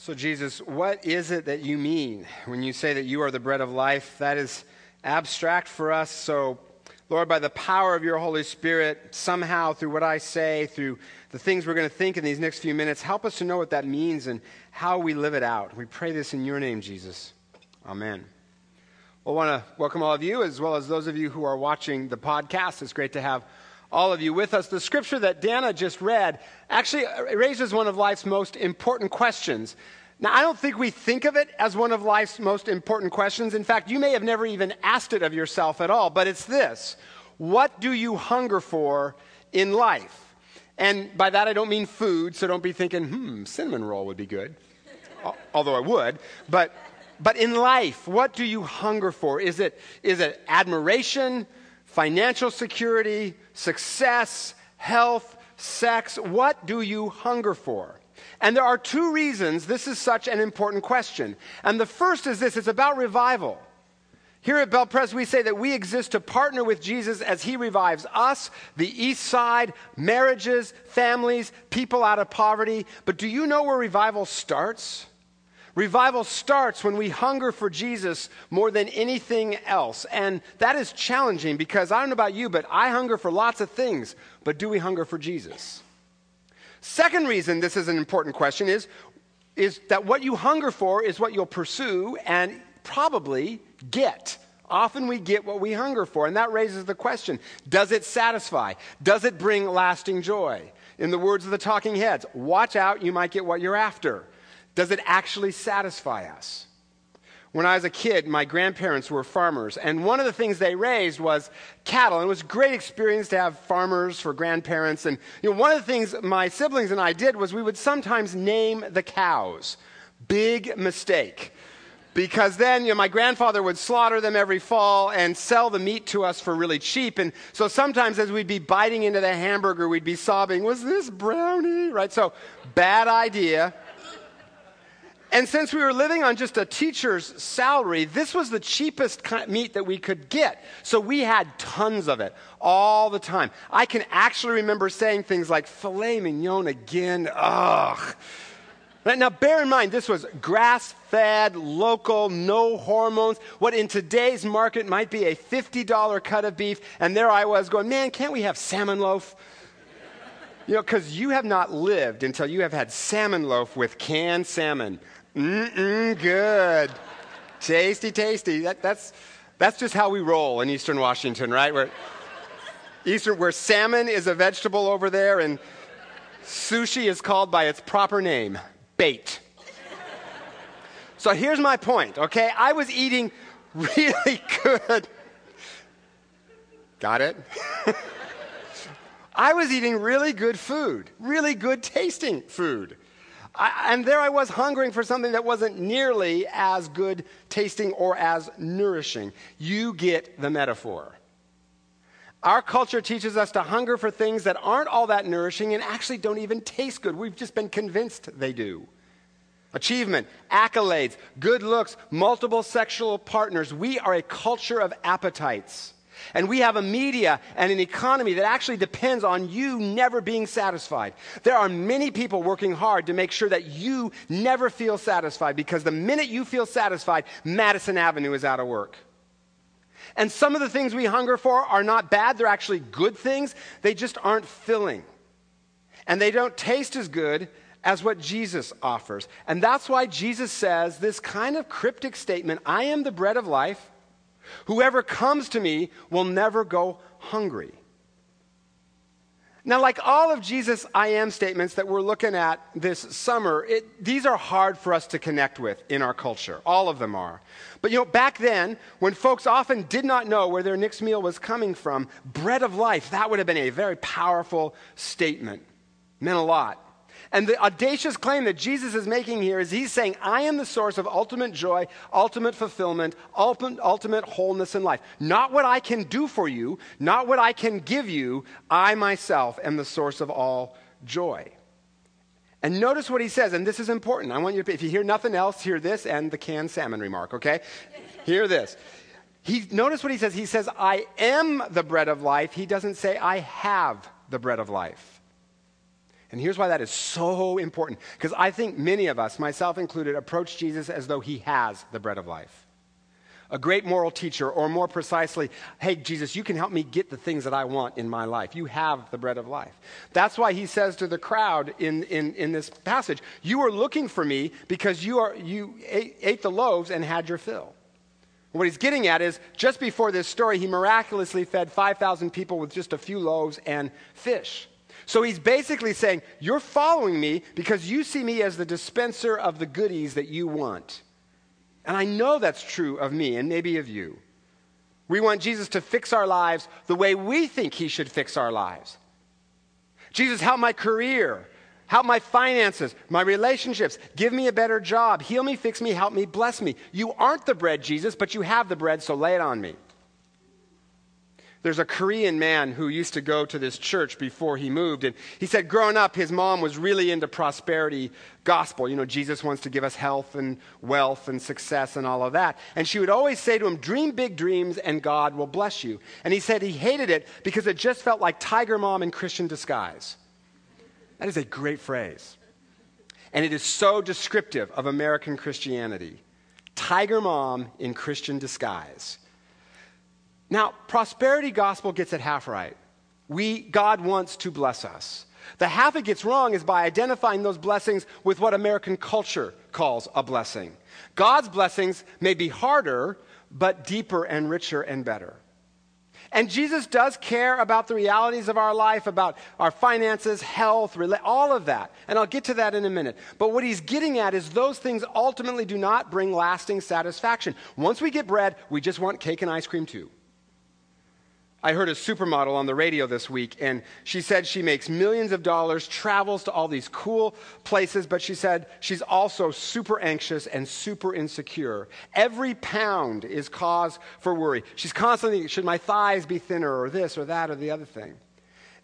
So, Jesus, what is it that you mean when you say that you are the bread of life? That is abstract for us. So, Lord, by the power of your Holy Spirit, somehow through what I say, through the things we're going to think in these next few minutes, help us to know what that means and how we live it out. We pray this in your name, Jesus. Amen. Well, I want to welcome all of you, as well as those of you who are watching the podcast. It's great to have all of you with us. The scripture that Dana just read actually raises one of life's most important questions. Now, I don't think we think of it as one of life's most important questions. In fact, you may have never even asked it of yourself at all, but it's this What do you hunger for in life? And by that, I don't mean food, so don't be thinking, hmm, cinnamon roll would be good. Although I would. But, but in life, what do you hunger for? Is it, is it admiration, financial security, success, health, sex? What do you hunger for? And there are two reasons this is such an important question. And the first is this it's about revival. Here at Bel Pres, we say that we exist to partner with Jesus as he revives us, the East Side, marriages, families, people out of poverty. But do you know where revival starts? Revival starts when we hunger for Jesus more than anything else. And that is challenging because I don't know about you, but I hunger for lots of things. But do we hunger for Jesus? Second reason this is an important question is, is that what you hunger for is what you'll pursue and probably get. Often we get what we hunger for, and that raises the question does it satisfy? Does it bring lasting joy? In the words of the talking heads, watch out, you might get what you're after. Does it actually satisfy us? When I was a kid, my grandparents were farmers, and one of the things they raised was cattle. And it was a great experience to have farmers for grandparents. And you know, one of the things my siblings and I did was we would sometimes name the cows. Big mistake. Because then, you know, my grandfather would slaughter them every fall and sell the meat to us for really cheap. And so sometimes as we'd be biting into the hamburger, we'd be sobbing, Was this brownie? Right? So, bad idea. And since we were living on just a teacher's salary, this was the cheapest meat that we could get. So we had tons of it all the time. I can actually remember saying things like, filet mignon again, ugh. Now, bear in mind, this was grass fed, local, no hormones. What in today's market might be a $50 cut of beef. And there I was going, man, can't we have salmon loaf? You know, because you have not lived until you have had salmon loaf with canned salmon. Mm-mm, good. tasty, tasty. That, that's, that's just how we roll in Eastern Washington, right? Where, Eastern, where salmon is a vegetable over there and sushi is called by its proper name, bait. So here's my point, okay? I was eating really good. Got it? I was eating really good food, really good tasting food. I, and there I was hungering for something that wasn't nearly as good tasting or as nourishing. You get the metaphor. Our culture teaches us to hunger for things that aren't all that nourishing and actually don't even taste good. We've just been convinced they do. Achievement, accolades, good looks, multiple sexual partners. We are a culture of appetites. And we have a media and an economy that actually depends on you never being satisfied. There are many people working hard to make sure that you never feel satisfied because the minute you feel satisfied, Madison Avenue is out of work. And some of the things we hunger for are not bad, they're actually good things. They just aren't filling. And they don't taste as good as what Jesus offers. And that's why Jesus says this kind of cryptic statement I am the bread of life. Whoever comes to me will never go hungry. Now, like all of Jesus' I am statements that we're looking at this summer, it, these are hard for us to connect with in our culture. All of them are. But you know, back then, when folks often did not know where their next meal was coming from, bread of life, that would have been a very powerful statement. Meant a lot. And the audacious claim that Jesus is making here is he's saying, I am the source of ultimate joy, ultimate fulfillment, ultimate, wholeness in life. Not what I can do for you, not what I can give you. I myself am the source of all joy. And notice what he says, and this is important. I want you to, if you hear nothing else, hear this and the canned salmon remark, okay? hear this. He, notice what he says. He says, I am the bread of life. He doesn't say, I have the bread of life. And here's why that is so important. Because I think many of us, myself included, approach Jesus as though he has the bread of life. A great moral teacher, or more precisely, hey, Jesus, you can help me get the things that I want in my life. You have the bread of life. That's why he says to the crowd in, in, in this passage, You are looking for me because you, are, you ate, ate the loaves and had your fill. What he's getting at is just before this story, he miraculously fed 5,000 people with just a few loaves and fish. So he's basically saying, You're following me because you see me as the dispenser of the goodies that you want. And I know that's true of me and maybe of you. We want Jesus to fix our lives the way we think he should fix our lives. Jesus, help my career, help my finances, my relationships, give me a better job, heal me, fix me, help me, bless me. You aren't the bread, Jesus, but you have the bread, so lay it on me. There's a Korean man who used to go to this church before he moved, and he said growing up, his mom was really into prosperity gospel. You know, Jesus wants to give us health and wealth and success and all of that. And she would always say to him, Dream big dreams and God will bless you. And he said he hated it because it just felt like Tiger Mom in Christian disguise. That is a great phrase. And it is so descriptive of American Christianity. Tiger Mom in Christian disguise. Now, prosperity gospel gets it half right. We, God wants to bless us. The half it gets wrong is by identifying those blessings with what American culture calls a blessing. God's blessings may be harder, but deeper and richer and better. And Jesus does care about the realities of our life, about our finances, health, all of that. And I'll get to that in a minute. But what he's getting at is those things ultimately do not bring lasting satisfaction. Once we get bread, we just want cake and ice cream too. I heard a supermodel on the radio this week, and she said she makes millions of dollars, travels to all these cool places, but she said she's also super anxious and super insecure. Every pound is cause for worry. She's constantly, should my thighs be thinner, or this, or that, or the other thing?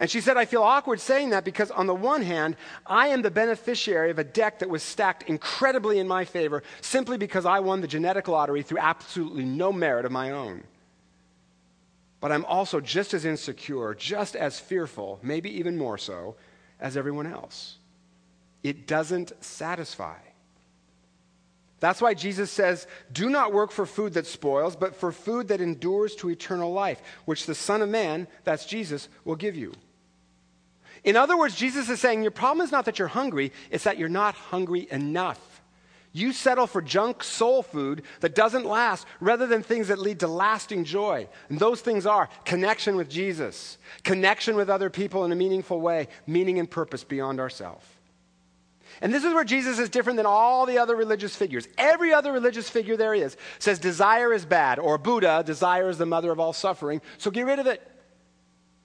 And she said, I feel awkward saying that because, on the one hand, I am the beneficiary of a deck that was stacked incredibly in my favor simply because I won the genetic lottery through absolutely no merit of my own but I'm also just as insecure, just as fearful, maybe even more so, as everyone else. It doesn't satisfy. That's why Jesus says, Do not work for food that spoils, but for food that endures to eternal life, which the Son of Man, that's Jesus, will give you. In other words, Jesus is saying, Your problem is not that you're hungry, it's that you're not hungry enough. You settle for junk soul food that doesn't last rather than things that lead to lasting joy. And those things are connection with Jesus, connection with other people in a meaningful way, meaning and purpose beyond ourselves. And this is where Jesus is different than all the other religious figures. Every other religious figure there is says desire is bad, or Buddha, desire is the mother of all suffering, so get rid of it.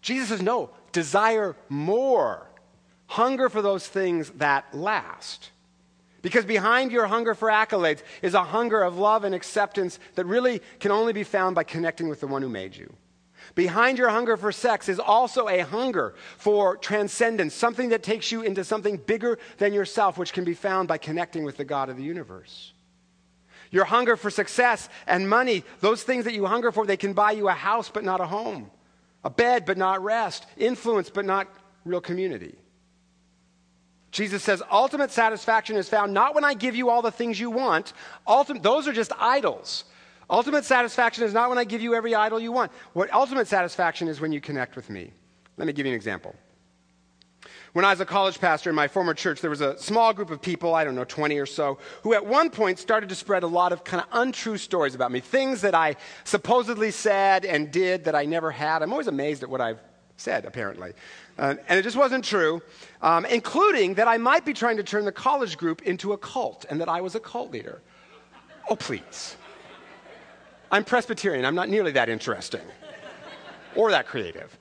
Jesus says, no, desire more. Hunger for those things that last. Because behind your hunger for accolades is a hunger of love and acceptance that really can only be found by connecting with the one who made you. Behind your hunger for sex is also a hunger for transcendence, something that takes you into something bigger than yourself, which can be found by connecting with the God of the universe. Your hunger for success and money, those things that you hunger for, they can buy you a house but not a home, a bed but not rest, influence but not real community. Jesus says, ultimate satisfaction is found not when I give you all the things you want. Ultimate, those are just idols. Ultimate satisfaction is not when I give you every idol you want. What ultimate satisfaction is when you connect with me. Let me give you an example. When I was a college pastor in my former church, there was a small group of people, I don't know, 20 or so, who at one point started to spread a lot of kind of untrue stories about me. Things that I supposedly said and did that I never had. I'm always amazed at what I've said, apparently. Uh, and it just wasn't true, um, including that I might be trying to turn the college group into a cult and that I was a cult leader. Oh, please. I'm Presbyterian. I'm not nearly that interesting or that creative.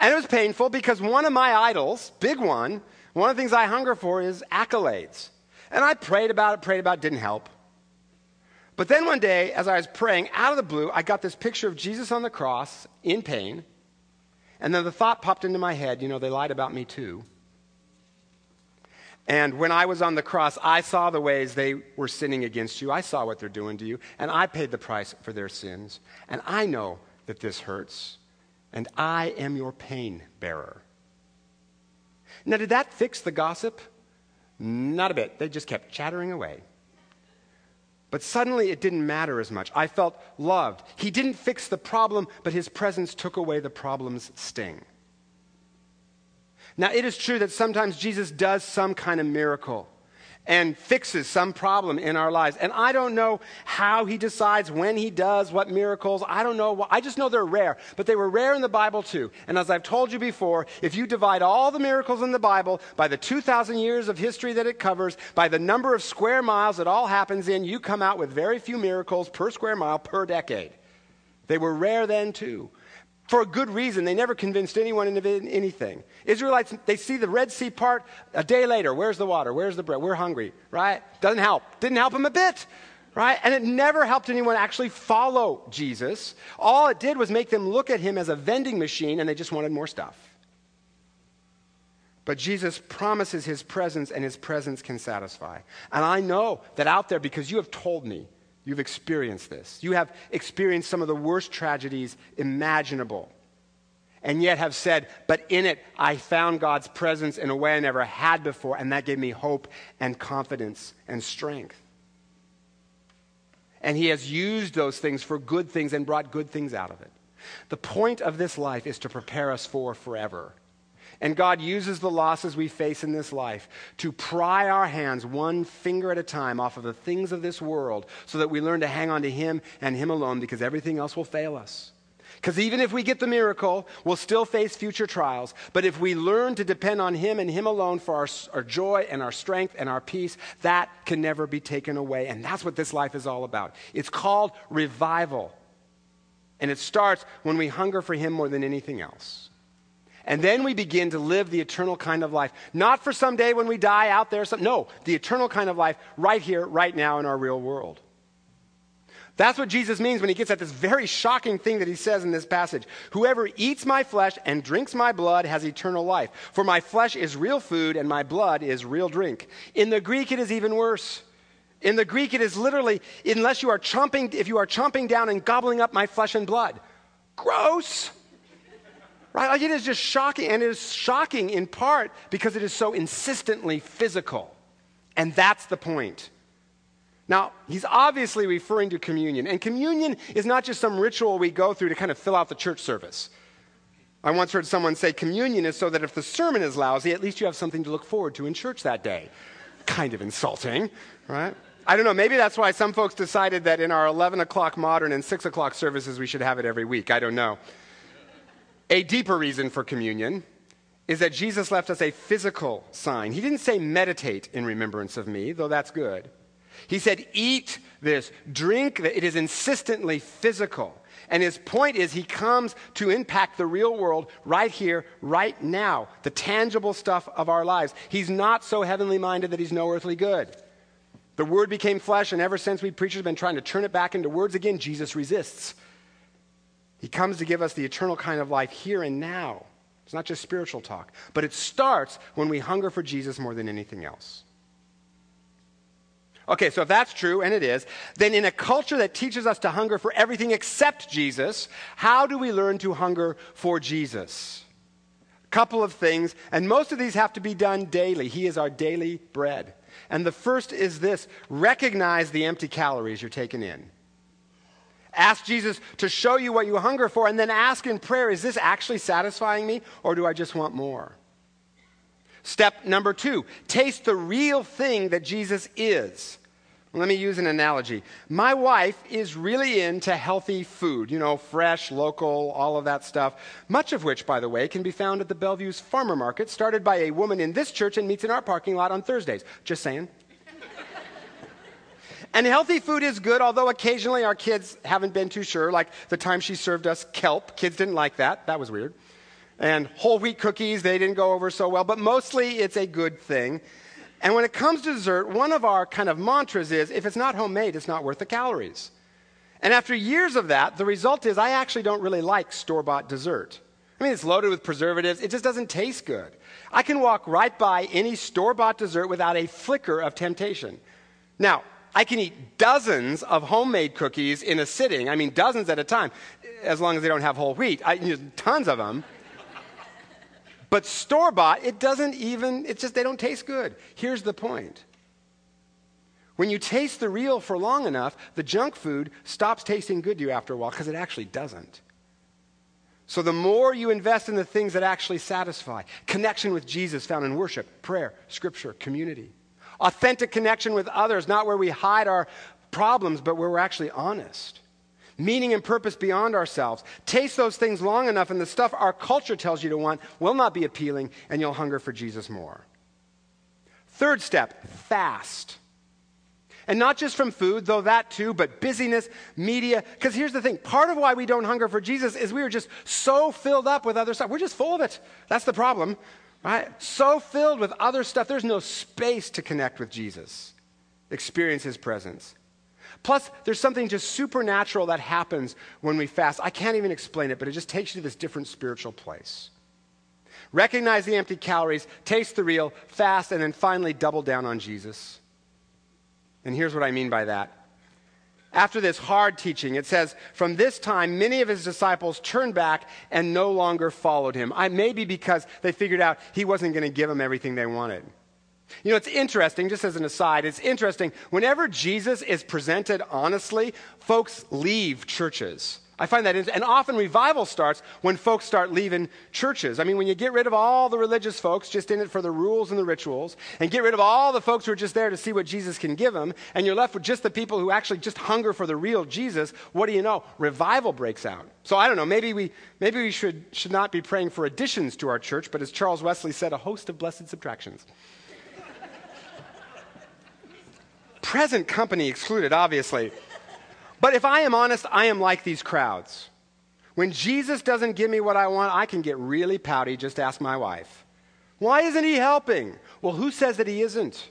And it was painful because one of my idols, big one, one of the things I hunger for is accolades. And I prayed about it, prayed about it, didn't help. But then one day, as I was praying, out of the blue, I got this picture of Jesus on the cross in pain and then the thought popped into my head you know, they lied about me too. And when I was on the cross, I saw the ways they were sinning against you. I saw what they're doing to you. And I paid the price for their sins. And I know that this hurts. And I am your pain bearer. Now, did that fix the gossip? Not a bit. They just kept chattering away. But suddenly it didn't matter as much. I felt loved. He didn't fix the problem, but his presence took away the problem's sting. Now, it is true that sometimes Jesus does some kind of miracle and fixes some problem in our lives. And I don't know how he decides when he does what miracles. I don't know. I just know they're rare, but they were rare in the Bible too. And as I've told you before, if you divide all the miracles in the Bible by the 2,000 years of history that it covers, by the number of square miles it all happens in, you come out with very few miracles per square mile per decade. They were rare then too for a good reason. They never convinced anyone in anything. Israelites, they see the Red Sea part a day later. Where's the water? Where's the bread? We're hungry, right? Doesn't help. Didn't help them a bit, right? And it never helped anyone actually follow Jesus. All it did was make them look at him as a vending machine and they just wanted more stuff. But Jesus promises his presence, and his presence can satisfy. And I know that out there, because you have told me, You've experienced this. You have experienced some of the worst tragedies imaginable. And yet have said, but in it, I found God's presence in a way I never had before, and that gave me hope and confidence and strength. And He has used those things for good things and brought good things out of it. The point of this life is to prepare us for forever. And God uses the losses we face in this life to pry our hands one finger at a time off of the things of this world so that we learn to hang on to Him and Him alone because everything else will fail us. Because even if we get the miracle, we'll still face future trials. But if we learn to depend on Him and Him alone for our, our, joy and our strength and our peace, that can never be taken away. And that's what this life is all about. It's called revival. And it starts when we hunger for Him more than anything else. And then we begin to live the eternal kind of life. Not for someday when we die out there. Some, no, the eternal kind of life right here, right now in our real world. That's what Jesus means when he gets at this very shocking thing that he says in this passage. Whoever eats my flesh and drinks my blood has eternal life. For my flesh is real food and my blood is real drink. In the Greek, it is even worse. In the Greek, it is literally, unless you are chomping, if you are chomping down and gobbling up my flesh and blood. Gross. Right? Like it is just shocking. And it is shocking in part because it is so insistently physical. And that's the point. Now, he's obviously referring to communion. And communion is not just some ritual we go through to kind of fill out the church service. I once heard someone say communion is so that if the sermon is lousy, at least you have something to look forward to in church that day. Kind of insulting, right? I don't know. Maybe that's why some folks decided that in our 11 o'clock modern and 6 o'clock services, we should have it every week. I don't know. A deeper reason for communion is that Jesus left us a physical sign. He didn't say meditate in remembrance of me, though that's good. He said eat this, drink that it is insistently physical. And his point is he comes to impact the real world right here, right now, the tangible stuff of our lives. He's not so heavenly minded that he's no earthly good. The word became flesh, and ever since we preachers have been trying to turn it back into words again, Jesus resists. He comes to give us the eternal kind of life here and now. It's not just spiritual talk, but it starts when we hunger for Jesus more than anything else. Okay, so if that's true, and it is, then in a culture that teaches us to hunger for everything except Jesus, how do we learn to hunger for Jesus? A couple of things, and most of these have to be done daily. He is our daily bread. And the first is this recognize the empty calories you're taking in. Ask Jesus to show you what you hunger for, and then ask in prayer, is this actually satisfying me, or do I just want more? Step number two, taste the real thing that Jesus is. Let me use an analogy. My wife is really into healthy food, you know, fresh, local, all of that stuff. Much of which, by the way, can be found at the Bellevue's Farmer Market, started by a woman in this church and meets in our parking lot on Thursdays. Just saying. And healthy food is good, although occasionally our kids haven't been too sure, like the time she served us kelp. Kids didn't like that. That was weird. And whole wheat cookies, they didn't go over so well, but mostly it's a good thing. And when it comes to dessert, one of our kind of mantras is if it's not homemade, it's not worth the calories. And after years of that, the result is I actually don't really like store bought dessert. I mean, it's loaded with preservatives, it just doesn't taste good. I can walk right by any store bought dessert without a flicker of temptation. Now, I can eat dozens of homemade cookies in a sitting. I mean, dozens at a time, as long as they don't have whole wheat. I, know, tons of them. But store bought, it doesn't even, it's just they don't taste good. Here's the point. When you taste the real for long enough, the junk food stops tasting good to you after a while because it actually doesn't. So the more you invest in the things that actually satisfy, connection with Jesus found in worship, prayer, scripture, community, authentic connection with others, not where we hide our problems, but where we're actually honest meaning and purpose beyond ourselves. Taste those things long enough, and the stuff our culture tells you to want will not be appealing, and you'll hunger for Jesus more. Third step fast. And not just from food, though that too, but busyness, media. Because here's the thing part of why we don't hunger for Jesus is we are just so filled up with other stuff. We're just full of it. That's the problem, right? So filled with other stuff, there's no space to connect with Jesus, experience his presence. Plus, there's something just supernatural that happens when we fast. I can't even explain it, but it just takes you to this different spiritual place. Recognize the empty calories, taste the real, fast, and then finally double down on Jesus. And here's what I mean by that. After this hard teaching, it says, From this time, many of his disciples turned back and no longer followed him. I, maybe because they figured out he wasn't going to give them everything they wanted. You know, it's interesting, just as an aside, it's interesting. Whenever Jesus is presented honestly, folks leave churches. I find that, and often revival starts when folks start leaving churches. I mean, when you get rid of all the religious folks just in it for the rules and the rituals, and get rid of all the folks who are just there to see what Jesus can give them, and you're left with just the people who actually just hunger for the real Jesus, what do you know? Revival breaks out. So I don't know, maybe we, maybe we should, should not be praying for additions to our church, but as Charles Wesley said, a host of blessed subtractions. present company excluded, obviously. But if I am honest, I am like these crowds. When Jesus doesn't give me what I want, I can get really pouty. Just ask my wife. Why isn't he helping? Well, who says that he isn't?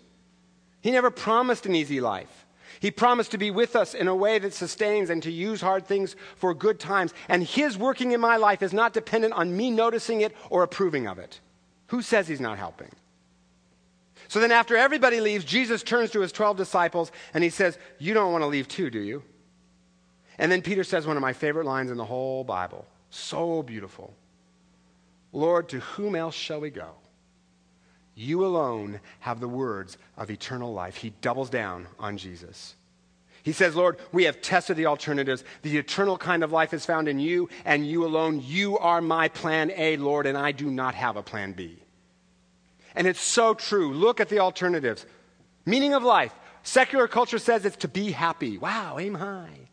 He never promised an easy life. He promised to be with us in a way that sustains and to use hard things for good times. And his working in my life is not dependent on me noticing it or approving of it. Who says he's not helping? So then, after everybody leaves, Jesus turns to his 12 disciples and he says, You don't want to leave too, do you? And then Peter says one of my favorite lines in the whole Bible. So beautiful. Lord, to whom else shall we go? You alone have the words of eternal life. He doubles down on Jesus. He says, Lord, we have tested the alternatives. The eternal kind of life is found in you and you alone. You are my plan A, Lord, and I do not have a plan B. And it's so true. Look at the alternatives. Meaning of life. Secular culture says it's to be happy. Wow, aim high.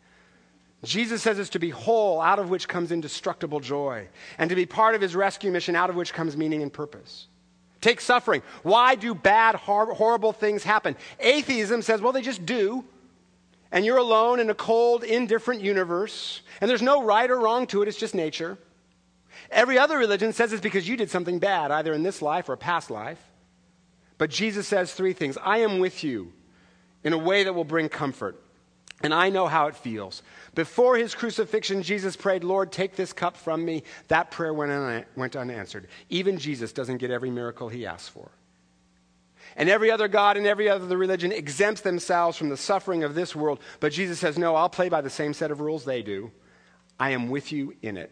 Jesus says it's to be whole, out of which comes indestructible joy, and to be part of his rescue mission, out of which comes meaning and purpose. Take suffering. Why do bad, hor- horrible things happen? Atheism says, well, they just do. And you're alone in a cold, indifferent universe, and there's no right or wrong to it, it's just nature. Every other religion says it's because you did something bad, either in this life or a past life. But Jesus says three things I am with you in a way that will bring comfort. And I know how it feels. Before his crucifixion, Jesus prayed, Lord, take this cup from me. That prayer went, un- went unanswered. Even Jesus doesn't get every miracle he asks for. And every other God and every other religion exempts themselves from the suffering of this world. But Jesus says, No, I'll play by the same set of rules they do. I am with you in it.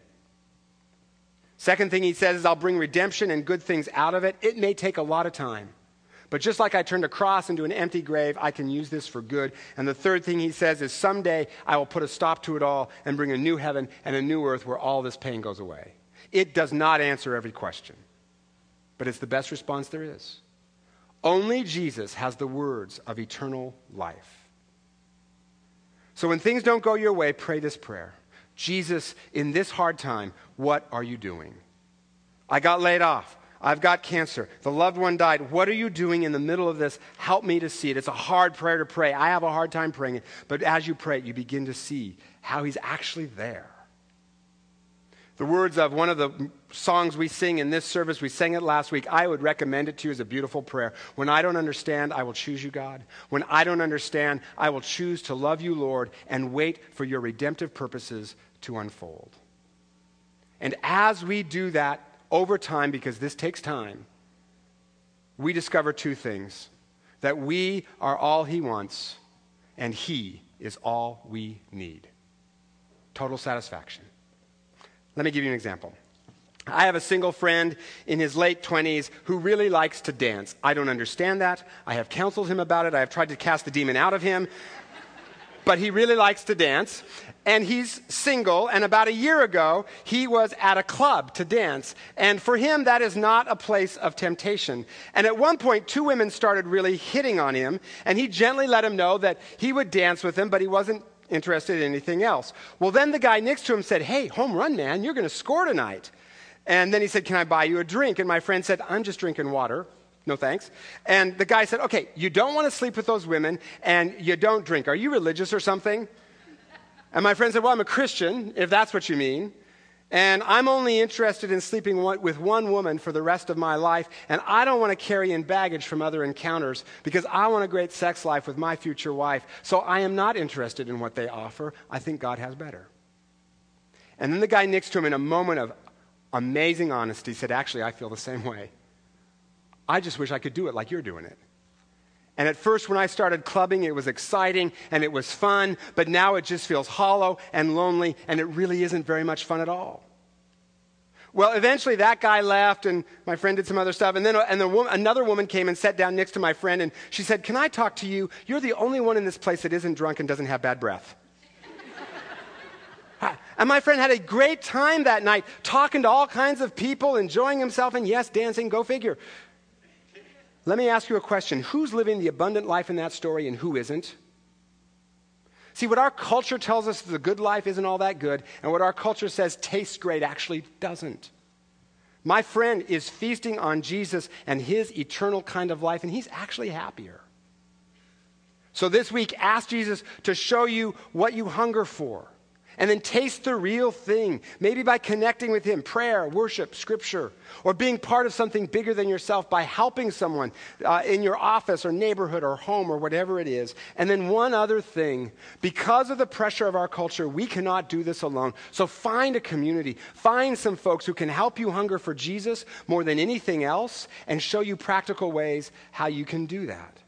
Second thing he says is, I'll bring redemption and good things out of it. It may take a lot of time. But just like I turned a cross into an empty grave, I can use this for good. And the third thing he says is, someday I will put a stop to it all and bring a new heaven and a new earth where all this pain goes away. It does not answer every question, but it's the best response there is. Only Jesus has the words of eternal life. So when things don't go your way, pray this prayer Jesus, in this hard time, what are you doing? I got laid off. I've got cancer. The loved one died. What are you doing in the middle of this? Help me to see it. It's a hard prayer to pray. I have a hard time praying it. But as you pray it, you begin to see how he's actually there. The words of one of the songs we sing in this service, we sang it last week. I would recommend it to you as a beautiful prayer. When I don't understand, I will choose you, God. When I don't understand, I will choose to love you, Lord, and wait for your redemptive purposes to unfold. And as we do that over time, because this takes time, we discover two things that we are all He wants, and He is all we need. Total satisfaction. Let me give you an example. I have a single friend in his late 20s who really likes to dance. I don't understand that. I have counseled him about it. I have tried to cast the demon out of him. But he really likes to dance. And he's single. And about a year ago, he was at a club to dance. And for him, that is not a place of temptation. And at one point, two women started really hitting on him. And he gently let him know that he would dance with them, but he wasn't interested in anything else. Well, then the guy next to him said, Hey, home run, man. You're going to score tonight. And then he said, Can I buy you a drink? And my friend said, I'm just drinking water. No thanks. And the guy said, Okay, you don't want to sleep with those women and you don't drink. Are you religious or something? And my friend said, Well, I'm a Christian, if that's what you mean. And I'm only interested in sleeping with one woman for the rest of my life. And I don't want to carry in baggage from other encounters because I want a great sex life with my future wife. So I am not interested in what they offer. I think God has better. And then the guy next to him, in a moment of amazing honesty, said, Actually, I feel the same way. I just wish I could do it like you're doing it. And at first, when I started clubbing, it was exciting and it was fun, but now it just feels hollow and lonely, and it really isn't very much fun at all. Well, eventually that guy left, and my friend did some other stuff. And then uh, and the woman, another woman came and sat down next to my friend, and she said, Can I talk to you? You're the only one in this place that isn't drunk and doesn't have bad breath. And my friend had a great time that night, talking to all kinds of people, enjoying himself, and yes, dancing, go figure. Let me ask you a question Who's living the abundant life in that story and who isn't? See, what our culture tells us is the good life isn't all that good, and what our culture says tastes great actually doesn't. My friend is feasting on Jesus and his eternal kind of life, and he's actually happier. So this week, ask Jesus to show you what you hunger for and then taste the real thing, maybe by connecting with Him, prayer, worship, scripture, or being part of something bigger than yourself by helping someone uh, in your office or neighborhood or home or whatever it is. And then one other thing because of the pressure of our culture, we cannot do this alone. So find a community, find some folks who can help you hunger for Jesus more than anything else and show you practical ways how you can do that.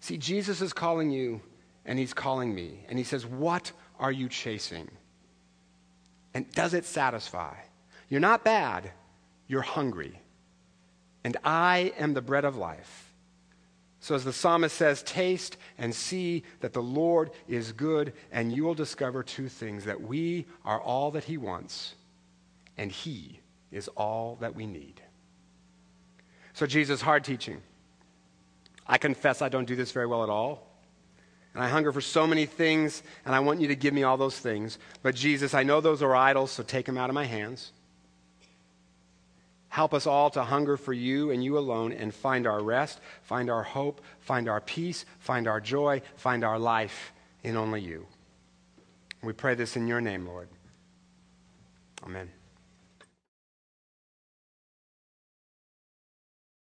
See, Jesus is calling you and he's calling me. And he says, What are you chasing? And does it satisfy? You're not bad, you're hungry. And I am the bread of life. So, as the psalmist says, taste and see that the Lord is good, and you will discover two things that we are all that he wants, and he is all that we need. So, Jesus, hard teaching. I confess I don't do this very well at all. And I hunger for so many things, and I want you to give me all those things. But Jesus, I know those are idols, so take them out of my hands. Help us all to hunger for you and you alone and find our rest, find our hope, find our peace, find our joy, find our life in only you. We pray this in your name, Lord. Amen.